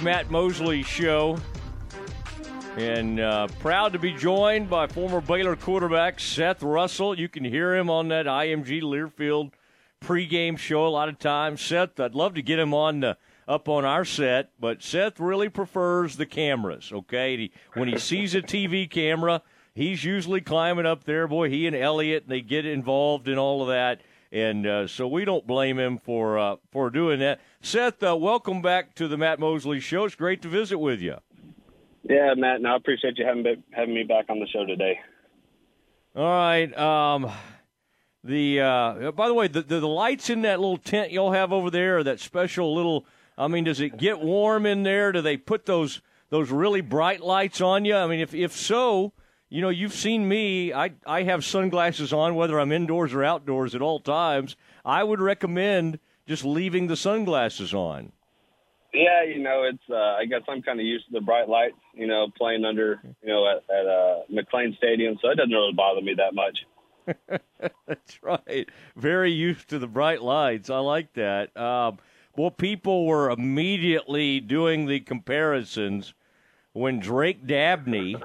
the Matt Mosley Show. And uh, proud to be joined by former Baylor quarterback Seth Russell. You can hear him on that IMG Learfield pregame show a lot of times. Seth, I'd love to get him on the, up on our set, but Seth really prefers the cameras. Okay, he, when he sees a TV camera, he's usually climbing up there. Boy, he and Elliot they get involved in all of that, and uh, so we don't blame him for uh, for doing that. Seth, uh, welcome back to the Matt Mosley Show. It's great to visit with you. Yeah, Matt, no, I appreciate you having having me back on the show today. All right. Um, the uh, by the way, the, the, the lights in that little tent you'll have over there, that special little. I mean, does it get warm in there? Do they put those those really bright lights on you? I mean, if if so, you know, you've seen me. I I have sunglasses on whether I'm indoors or outdoors at all times. I would recommend just leaving the sunglasses on. Yeah, you know, it's. Uh, I guess I'm kind of used to the bright lights. You know, playing under, you know, at, at uh, McLane Stadium, so it doesn't really bother me that much. That's right. Very used to the bright lights. I like that. Um, well, people were immediately doing the comparisons when Drake Dabney.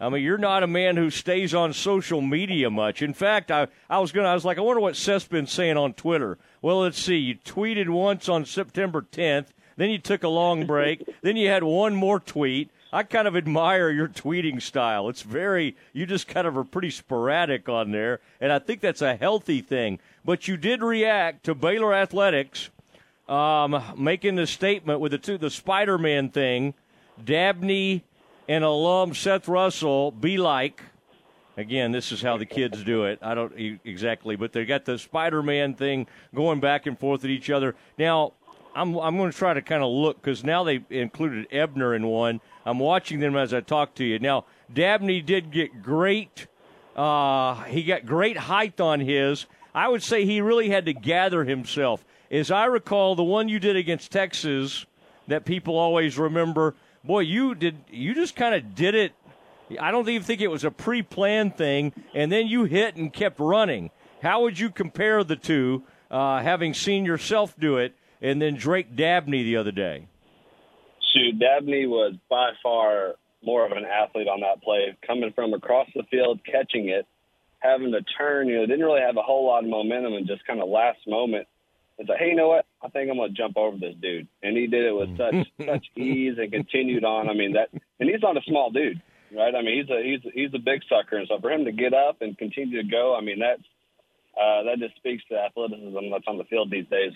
I mean, you're not a man who stays on social media much. In fact, I, I was gonna. I was like, I wonder what Seth's been saying on Twitter. Well, let's see. You tweeted once on September 10th. Then you took a long break. then you had one more tweet. I kind of admire your tweeting style. It's very, you just kind of are pretty sporadic on there, and I think that's a healthy thing. But you did react to Baylor Athletics um, making the statement with the two, the Spider Man thing. Dabney and alum Seth Russell be like. Again, this is how the kids do it. I don't exactly, but they got the Spider Man thing going back and forth at each other. Now, I'm I'm going to try to kind of look because now they included Ebner in one. I'm watching them as I talk to you. Now Dabney did get great. Uh, he got great height on his. I would say he really had to gather himself. As I recall, the one you did against Texas that people always remember. Boy, you did. You just kind of did it. I don't even think it was a pre-planned thing, and then you hit and kept running. How would you compare the two, uh, having seen yourself do it? and then Drake Dabney the other day? Shoot, Dabney was by far more of an athlete on that play, coming from across the field, catching it, having to turn. You know, didn't really have a whole lot of momentum, and just kind of last moment, it's like, hey, you know what? I think I'm going to jump over this dude, and he did it with such such ease and continued on. I mean that, and he's not a small dude, right? I mean he's a he's he's a big sucker, and so for him to get up and continue to go, I mean that's uh, that just speaks to athleticism that's on the field these days.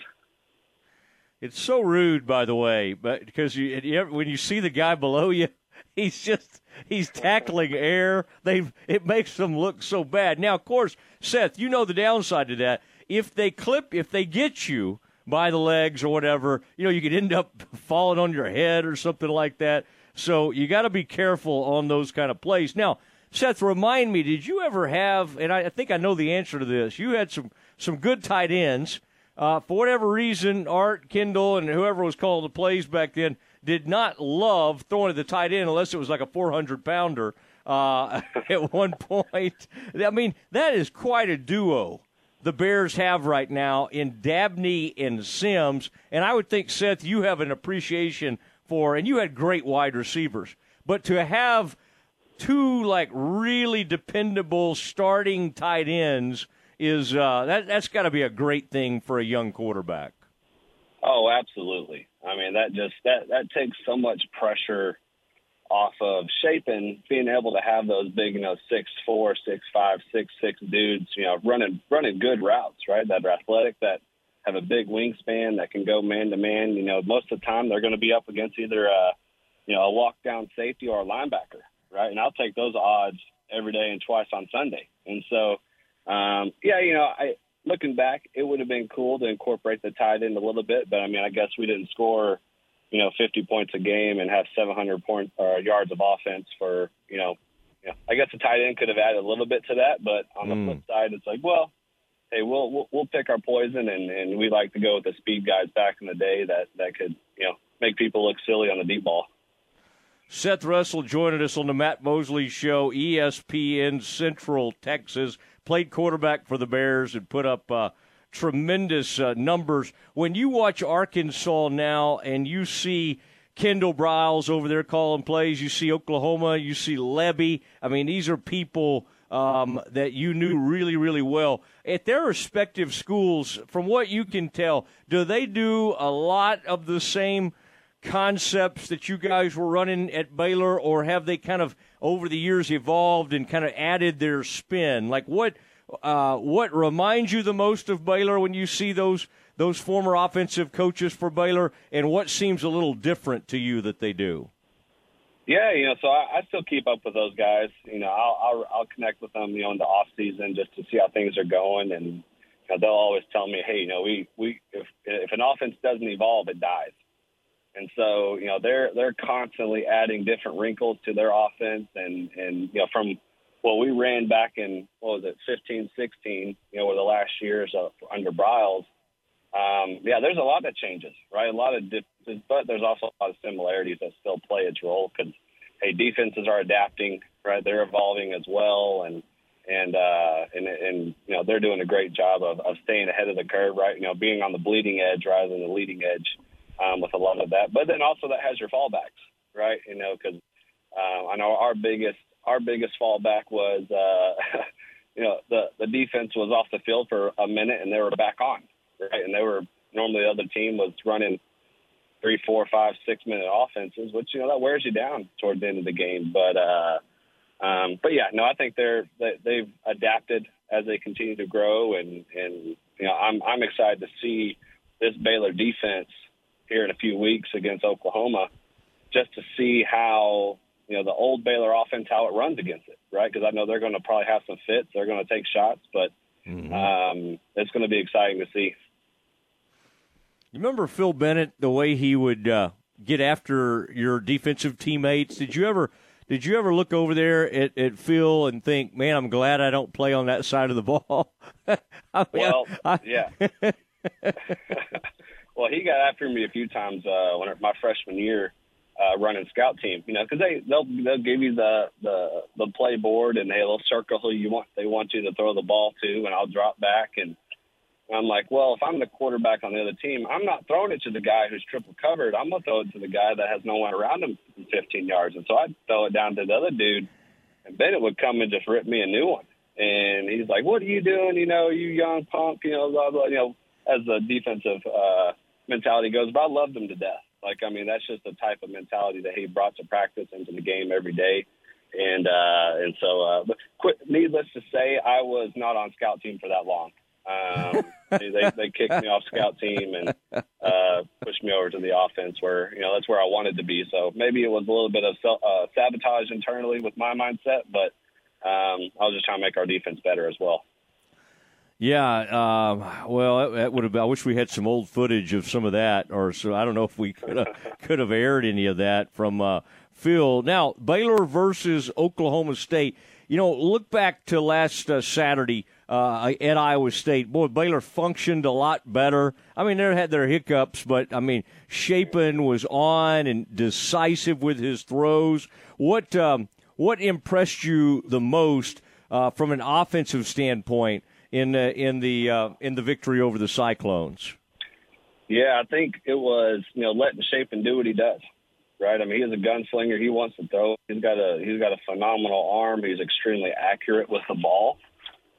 It's so rude, by the way, but because you, you when you see the guy below you, he's just he's tackling air. They it makes them look so bad. Now, of course, Seth, you know the downside to that. If they clip, if they get you by the legs or whatever, you know you could end up falling on your head or something like that. So you got to be careful on those kind of plays. Now, Seth, remind me, did you ever have? And I, think I know the answer to this. You had some some good tight ends uh, for whatever reason, Art Kendall and whoever was calling the plays back then did not love throwing at the tight end unless it was like a 400 pounder uh, at one point. I mean, that is quite a duo the Bears have right now in Dabney and Sims. And I would think, Seth, you have an appreciation for, and you had great wide receivers, but to have two like really dependable starting tight ends is uh, that that's got to be a great thing for a young quarterback. Oh, absolutely. I mean, that just that that takes so much pressure off of Shapen being able to have those big, you know, six four, six five, six six dudes, you know, running running good routes, right? That are athletic, that have a big wingspan, that can go man to man. You know, most of the time they're going to be up against either a, you know, a walk down safety or a linebacker, right? And I'll take those odds every day and twice on Sunday. And so um, yeah, you know, I looking back, it would have been cool to incorporate the tight end a little bit, but I mean, I guess we didn't score, you know, 50 points a game and have 700 point uh, yards of offense for, you know, you know, I guess the tight end could have added a little bit to that, but on the mm. flip side, it's like, well, hey, we'll, we'll we'll pick our poison, and and we like to go with the speed guys back in the day that that could, you know, make people look silly on the deep ball. Seth Russell joining us on the Matt Mosley Show, ESPN Central Texas played quarterback for the Bears and put up uh, tremendous uh, numbers. When you watch Arkansas now and you see Kendall Briles over there calling plays. You see Oklahoma. You see Lebby. I mean, these are people um, that you knew really, really well. At their respective schools, from what you can tell, do they do a lot of the same concepts that you guys were running at Baylor, or have they kind of over the years evolved and kind of added their spin? Like what uh, what reminds you the most of Baylor when you see those those former offensive coaches for Baylor, and what seems a little different to you that they do? Yeah, you know, so I, I still keep up with those guys. You know, I'll, I'll I'll connect with them, you know, in the off season just to see how things are going, and you know, they'll always tell me, hey, you know, we we if if an offense doesn't evolve, it dies. And so, you know, they're they're constantly adding different wrinkles to their offense, and and you know, from what we ran back in what was it, 15, 16, you know, where the last years of, under Briles. Um, yeah, there's a lot that changes, right? A lot of differences, but there's also a lot of similarities that still play its role because, hey, defenses are adapting, right? They're evolving as well, and and uh, and and you know they're doing a great job of, of staying ahead of the curve, right? You know, being on the bleeding edge rather than the leading edge um, with a lot of that. But then also that has your fallbacks, right? You know, because uh, I know our biggest our biggest fallback was uh, you know the the defense was off the field for a minute and they were back on, right? And they were normally the other team was running three, four, five, six minute offenses, which you know that wears you down toward the end of the game. But uh, um, but yeah, no, I think they're they, they've adapted as they continue to grow, and and you know I'm I'm excited to see this Baylor defense here in a few weeks against Oklahoma, just to see how you know the old Baylor offense how it runs against it, right? Because I know they're going to probably have some fits, they're going to take shots, but mm-hmm. um, it's going to be exciting to see. You remember Phil Bennett the way he would uh, get after your defensive teammates? Did you ever? Did you ever look over there at, at Phil and think, "Man, I'm glad I don't play on that side of the ball"? I mean, well, I, yeah. Well, he got after me a few times uh, when my freshman year uh, running scout team. You know, because they they'll they'll give you the the the play board and they'll circle who you want they want you to throw the ball to, and I'll drop back and. I'm like, well, if I'm the quarterback on the other team, I'm not throwing it to the guy who's triple covered. I'm gonna throw it to the guy that has no one around him 15 yards. And so I'd throw it down to the other dude, and Bennett would come and just rip me a new one. And he's like, "What are you doing? You know, you young punk. You know, blah blah. You know, as a defensive uh, mentality goes, but I loved him to death. Like, I mean, that's just the type of mentality that he brought to practice into the game every day. And uh, and so, uh, but quit, needless to say, I was not on scout team for that long. Um, they they kicked me off scout team and uh, pushed me over to the offense, where you know that's where I wanted to be. So maybe it was a little bit of self, uh, sabotage internally with my mindset, but um, I was just trying to make our defense better as well. Yeah, uh, well, that, would have. I wish we had some old footage of some of that, or so I don't know if we could have could have aired any of that from uh, Phil. Now, Baylor versus Oklahoma State. You know, look back to last uh, Saturday uh, at Iowa State. Boy, Baylor functioned a lot better. I mean, they had their hiccups, but I mean, Shapen was on and decisive with his throws. What um, what impressed you the most uh, from an offensive standpoint? In uh, in the uh, in the victory over the Cyclones? Yeah, I think it was you know letting Shapen do what he does, right? I mean, he's a gunslinger. He wants to throw. He's got a he's got a phenomenal arm. He's extremely accurate with the ball.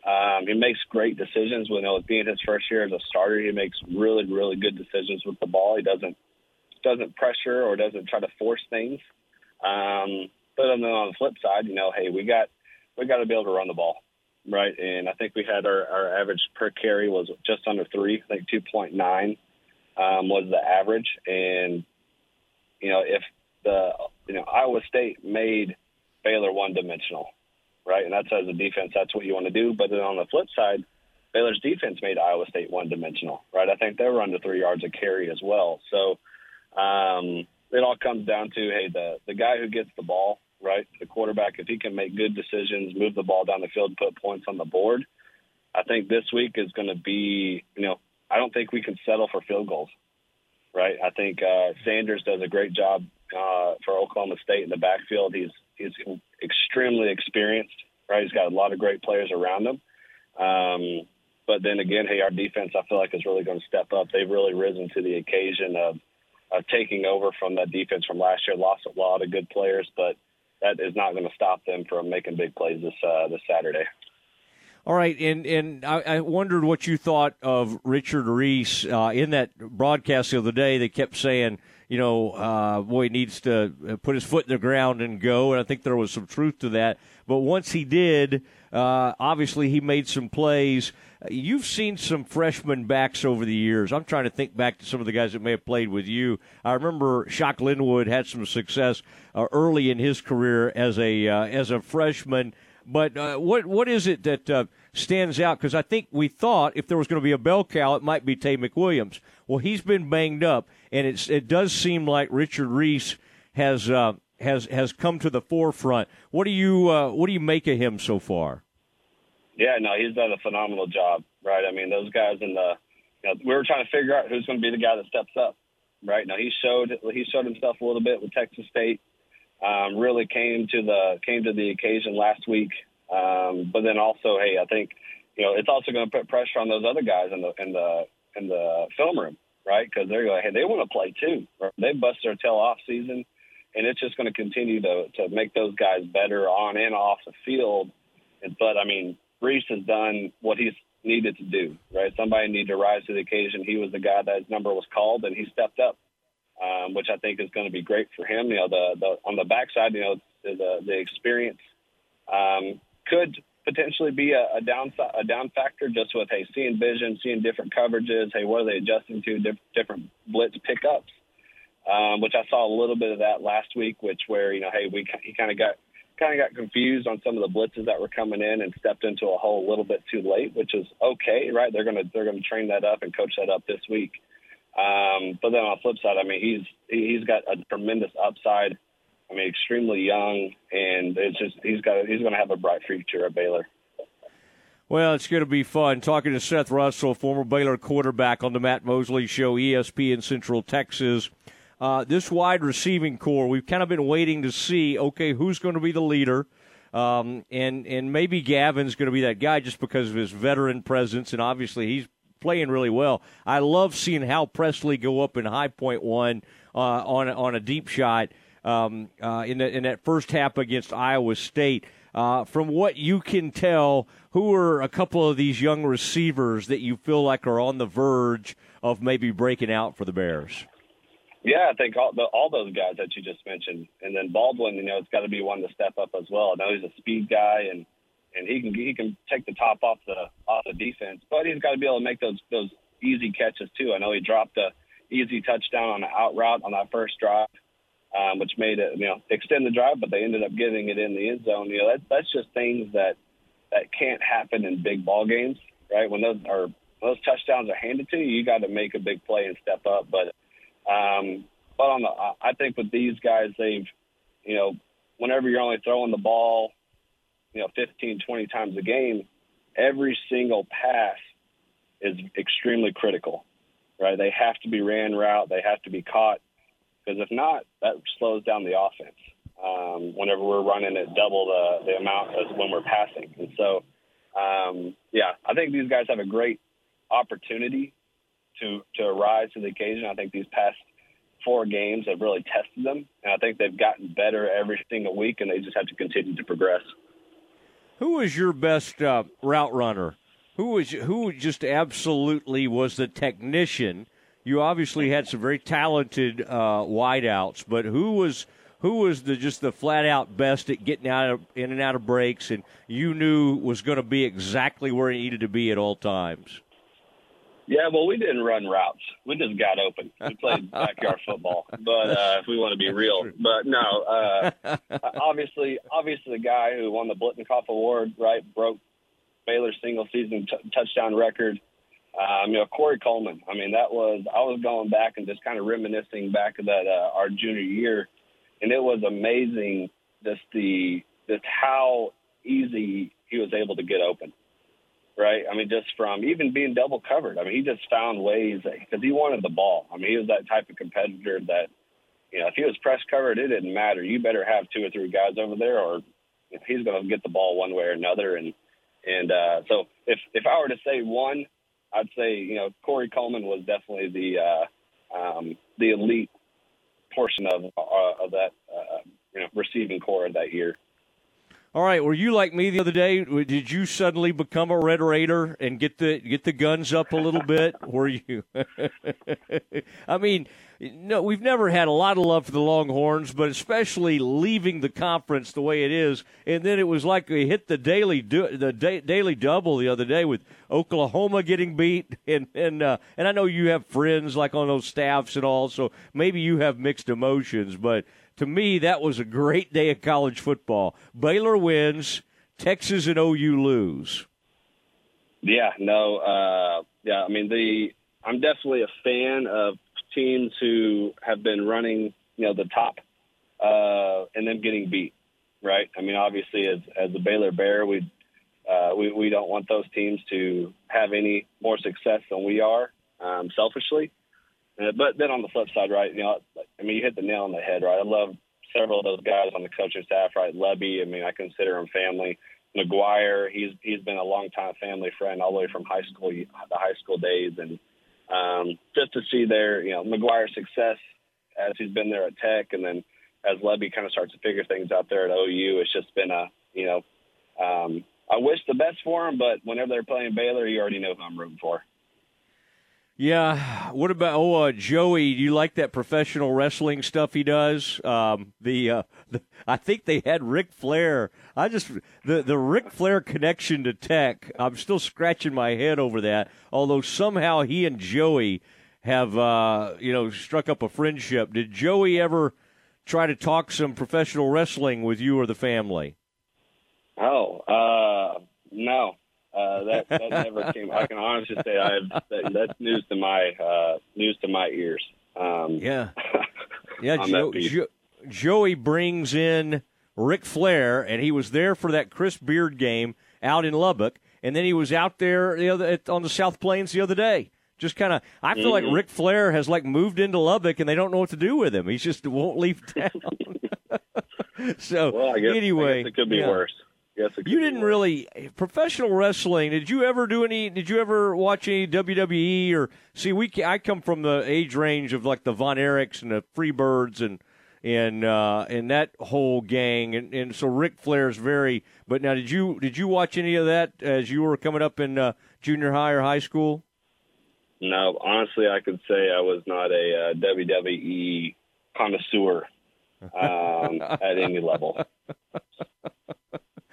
Um, he makes great decisions. When you know, being his first year as a starter, he makes really really good decisions with the ball. He doesn't doesn't pressure or doesn't try to force things. Um, but then on the flip side, you know, hey, we got we got to be able to run the ball right? And I think we had our, our average per carry was just under three, I think 2.9 um, was the average. And, you know, if the, you know, Iowa State made Baylor one dimensional, right? And that's as a defense, that's what you want to do. But then on the flip side, Baylor's defense made Iowa State one dimensional, right? I think they were under three yards of carry as well. So um, it all comes down to, hey, the, the guy who gets the ball right? The quarterback, if he can make good decisions, move the ball down the field, put points on the board, I think this week is going to be, you know, I don't think we can settle for field goals, right? I think uh, Sanders does a great job uh, for Oklahoma State in the backfield. He's he's extremely experienced, right? He's got a lot of great players around him. Um, but then again, hey, our defense, I feel like is really going to step up. They've really risen to the occasion of of taking over from that defense from last year. Lost a lot of good players, but that is not going to stop them from making big plays this uh, this Saturday. All right, and and I, I wondered what you thought of Richard Reese uh, in that broadcast the other day. They kept saying, you know, uh, boy, needs to put his foot in the ground and go, and I think there was some truth to that. But once he did, uh, obviously he made some plays. You've seen some freshman backs over the years. I'm trying to think back to some of the guys that may have played with you. I remember Shock Linwood had some success uh, early in his career as a uh, as a freshman. But uh, what what is it that uh, stands out? Because I think we thought if there was going to be a bell cow, it might be Taye McWilliams. Well, he's been banged up, and it's it does seem like Richard Reese has uh, has has come to the forefront. What do you uh, what do you make of him so far? Yeah, no, he's done a phenomenal job, right? I mean, those guys in the you know, we were trying to figure out who's going to be the guy that steps up, right? Now he showed he showed himself a little bit with Texas State um, really came to the came to the occasion last week. Um, but then also, hey, I think you know it's also going to put pressure on those other guys in the in the in the film room, right? Because they're like, hey, they want to play too. Right? They bust their tail off season, and it's just going to continue to to make those guys better on and off the field. But I mean, Reese has done what he's needed to do, right? Somebody needed to rise to the occasion. He was the guy that his number was called, and he stepped up um, which I think is going to be great for him. You know, the, the on the backside, you know, the the experience um, could potentially be a, a down a down factor just with hey seeing vision, seeing different coverages. Hey, what are they adjusting to? Diff- different blitz pickups, um, which I saw a little bit of that last week. Which where you know, hey, we he kind of got kind of got confused on some of the blitzes that were coming in and stepped into a hole a little bit too late, which is okay, right? They're gonna they're gonna train that up and coach that up this week. Um, but then on the flip side, I mean, he's he's got a tremendous upside. I mean, extremely young, and it's just he's got he's going to have a bright future at Baylor. Well, it's going to be fun talking to Seth Russell, former Baylor quarterback, on the Matt Mosley Show, ESPN Central Texas. Uh, this wide receiving corps, we've kind of been waiting to see. Okay, who's going to be the leader? Um, and and maybe Gavin's going to be that guy just because of his veteran presence, and obviously he's playing really well. I love seeing Hal Presley go up in high point one uh, on on a deep shot um, uh, in the, in that first half against Iowa State. Uh, from what you can tell, who are a couple of these young receivers that you feel like are on the verge of maybe breaking out for the Bears? Yeah, I think all, the, all those guys that you just mentioned, and then Baldwin, you know, it's got to be one to step up as well. I know he's a speed guy, and and he can he can take the top off the off the defense, but he's got to be able to make those those easy catches too. I know he dropped a easy touchdown on the out route on that first drive, um, which made it you know extend the drive, but they ended up getting it in the end zone. You know that that's just things that that can't happen in big ball games, right? When those are those touchdowns are handed to you, you got to make a big play and step up. But um, but on the I think with these guys, they've you know whenever you're only throwing the ball you know 15, 20 times a game, every single pass is extremely critical, right? They have to be ran route, they have to be caught, because if not, that slows down the offense. Um, whenever we're running at double the, the amount as when we're passing, and so um, yeah, I think these guys have a great opportunity to to rise to the occasion. I think these past four games have really tested them, and I think they've gotten better every single week, and they just have to continue to progress. Who was your best uh, route runner? Who was who just absolutely was the technician? You obviously had some very talented uh, wideouts, but who was who was the just the flat out best at getting out of in and out of breaks, and you knew was going to be exactly where he needed to be at all times? Yeah, well, we didn't run routes. We just got open. We played backyard football. But uh, if we want to be real, but no, uh, obviously, obviously, the guy who won the Biletnikoff Award, right, broke Baylor's single season t- touchdown record. Um, you know, Corey Coleman. I mean, that was I was going back and just kind of reminiscing back of that uh, our junior year, and it was amazing just the just how easy he was able to get open right? I mean, just from even being double covered. I mean, he just found ways because he wanted the ball. I mean, he was that type of competitor that, you know, if he was press covered, it didn't matter. You better have two or three guys over there, or know, he's going to get the ball one way or another. And and uh, so if if I were to say one, I'd say you know Corey Coleman was definitely the uh, um, the elite portion of uh, of that uh, you know receiving corps that year. All right, were you like me the other day? Did you suddenly become a Red Raider and get the get the guns up a little bit? Were you? I mean, no, we've never had a lot of love for the Longhorns, but especially leaving the conference the way it is, and then it was like we hit the daily do the daily double the other day with Oklahoma getting beat, and and uh, and I know you have friends like on those staffs and all, so maybe you have mixed emotions, but to me, that was a great day of college football. Baylor wins, Texas and OU lose. Yeah, no, uh, yeah. I mean, the I'm definitely a fan of teams who have been running, you know, the top, uh, and then getting beat. Right. I mean, obviously, as as the Baylor Bear, we uh, we we don't want those teams to have any more success than we are, um, selfishly. Uh, but then on the flip side, right, you know, I mean, you hit the nail on the head, right? I love several of those guys on the coaching staff, right? Lebby, I mean, I consider him family. McGuire, he's he's been a long time family friend all the way from high school, the high school days, and um, just to see their, you know, McGuire's success as he's been there at Tech, and then as Lebby kind of starts to figure things out there at OU, it's just been a, you know, um, I wish the best for him, but whenever they're playing Baylor, you already know who I'm rooting for. Yeah. What about oh uh, Joey? Do you like that professional wrestling stuff he does? Um, the, uh, the I think they had Ric Flair. I just the the Ric Flair connection to Tech. I'm still scratching my head over that. Although somehow he and Joey have uh, you know struck up a friendship. Did Joey ever try to talk some professional wrestling with you or the family? Oh, uh, no. Uh, that that never came. I can honestly say I have that, that's news to my uh, news to my ears. Um, yeah, yeah. Jo- jo- Joey brings in Ric Flair, and he was there for that Chris Beard game out in Lubbock, and then he was out there the other on the South Plains the other day. Just kind of, I feel mm-hmm. like Ric Flair has like moved into Lubbock, and they don't know what to do with him. He just won't leave town. so well, I guess, anyway, it could be yeah. worse. Yes, you didn't really professional wrestling. Did you ever do any? Did you ever watch any WWE or see? We I come from the age range of like the Von Erichs and the Freebirds and and uh, and that whole gang, and, and so Ric Flair's very. But now, did you did you watch any of that as you were coming up in uh, junior high or high school? No, honestly, I could say I was not a uh, WWE connoisseur um, at any level.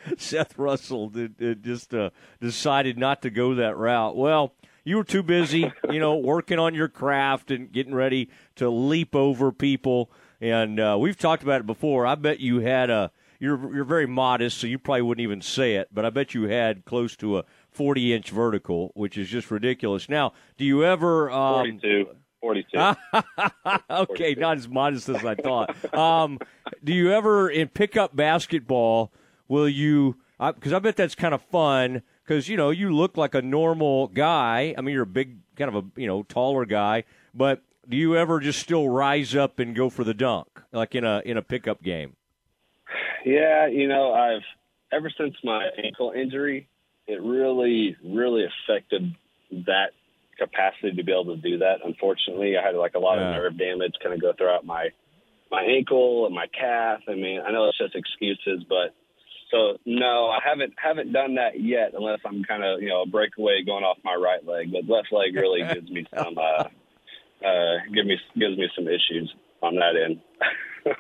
Seth Russell did, did just uh, decided not to go that route. Well, you were too busy, you know, working on your craft and getting ready to leap over people. And uh, we've talked about it before. I bet you had a. You're you're very modest, so you probably wouldn't even say it. But I bet you had close to a 40 inch vertical, which is just ridiculous. Now, do you ever? Um, 42. 42. okay, 42. not as modest as I thought. Um, do you ever in pickup basketball? Will you? Because I, I bet that's kind of fun. Because you know you look like a normal guy. I mean, you're a big, kind of a you know taller guy. But do you ever just still rise up and go for the dunk, like in a in a pickup game? Yeah, you know, I've ever since my ankle injury, it really, really affected that capacity to be able to do that. Unfortunately, I had like a lot yeah. of nerve damage kind of go throughout my my ankle and my calf. I mean, I know it's just excuses, but so no, I haven't haven't done that yet, unless I'm kind of you know a breakaway going off my right leg. But left leg really gives me some uh, uh, give me gives me some issues on that end.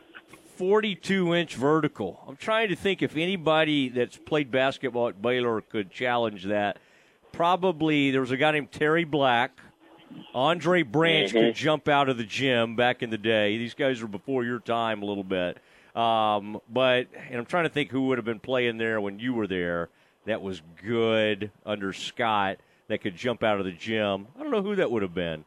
42 inch vertical. I'm trying to think if anybody that's played basketball at Baylor could challenge that. Probably there was a guy named Terry Black. Andre Branch mm-hmm. could jump out of the gym back in the day. These guys were before your time a little bit. Um, but and I'm trying to think who would have been playing there when you were there. That was good under Scott. That could jump out of the gym. I don't know who that would have been.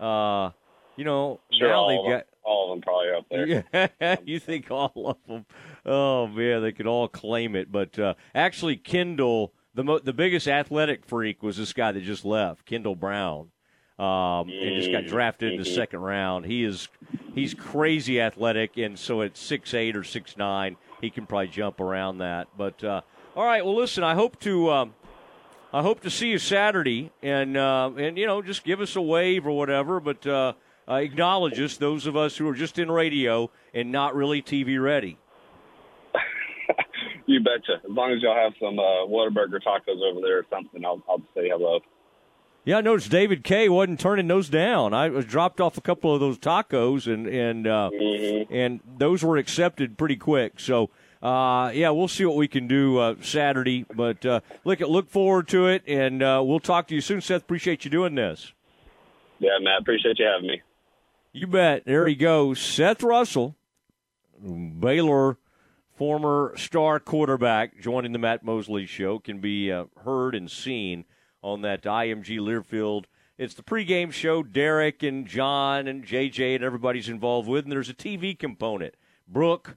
Uh, you know, sure, now they've got all of them probably up there. Yeah, you think all of them? Oh man, they could all claim it. But uh, actually, Kendall, the mo- the biggest athletic freak was this guy that just left, Kendall Brown um, and just got mm-hmm. drafted in the second round. He is he's crazy athletic, and so at six eight or six nine, he can probably jump around that. But uh, all right, well, listen, I hope to um, I hope to see you Saturday, and uh, and you know just give us a wave or whatever. But uh, uh, acknowledge us, those of us who are just in radio and not really TV ready. you betcha. As long as y'all have some uh, Whataburger tacos over there or something, I'll, I'll say hello. Yeah, I noticed David K wasn't turning those down. I was dropped off a couple of those tacos, and and uh, mm-hmm. and those were accepted pretty quick. So. Uh, yeah, we'll see what we can do uh, Saturday. But uh, look, look forward to it, and uh, we'll talk to you soon. Seth, appreciate you doing this. Yeah, Matt, appreciate you having me. You bet. There he goes, Seth Russell, Baylor former star quarterback, joining the Matt Mosley Show, can be uh, heard and seen on that IMG Learfield. It's the pregame show. Derek and John and JJ and everybody's involved with, and there's a TV component. Brooke,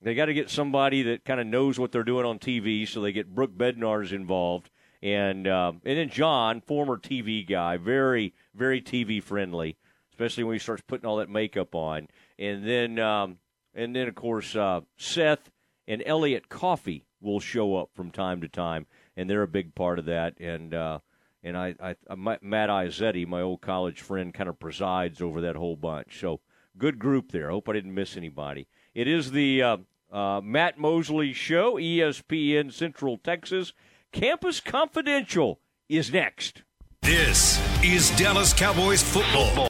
they got to get somebody that kind of knows what they're doing on TV, so they get Brooke Bednarz involved, and uh, and then John, former TV guy, very very TV friendly, especially when he starts putting all that makeup on, and then um, and then of course uh, Seth and Elliot Coffey will show up from time to time, and they're a big part of that, and. Uh, and I, I, I Matt Izzetti, my old college friend, kind of presides over that whole bunch. So good group there. Hope I didn't miss anybody. It is the uh, uh, Matt Mosley Show, ESPN Central Texas. Campus Confidential is next. This is Dallas Cowboys football.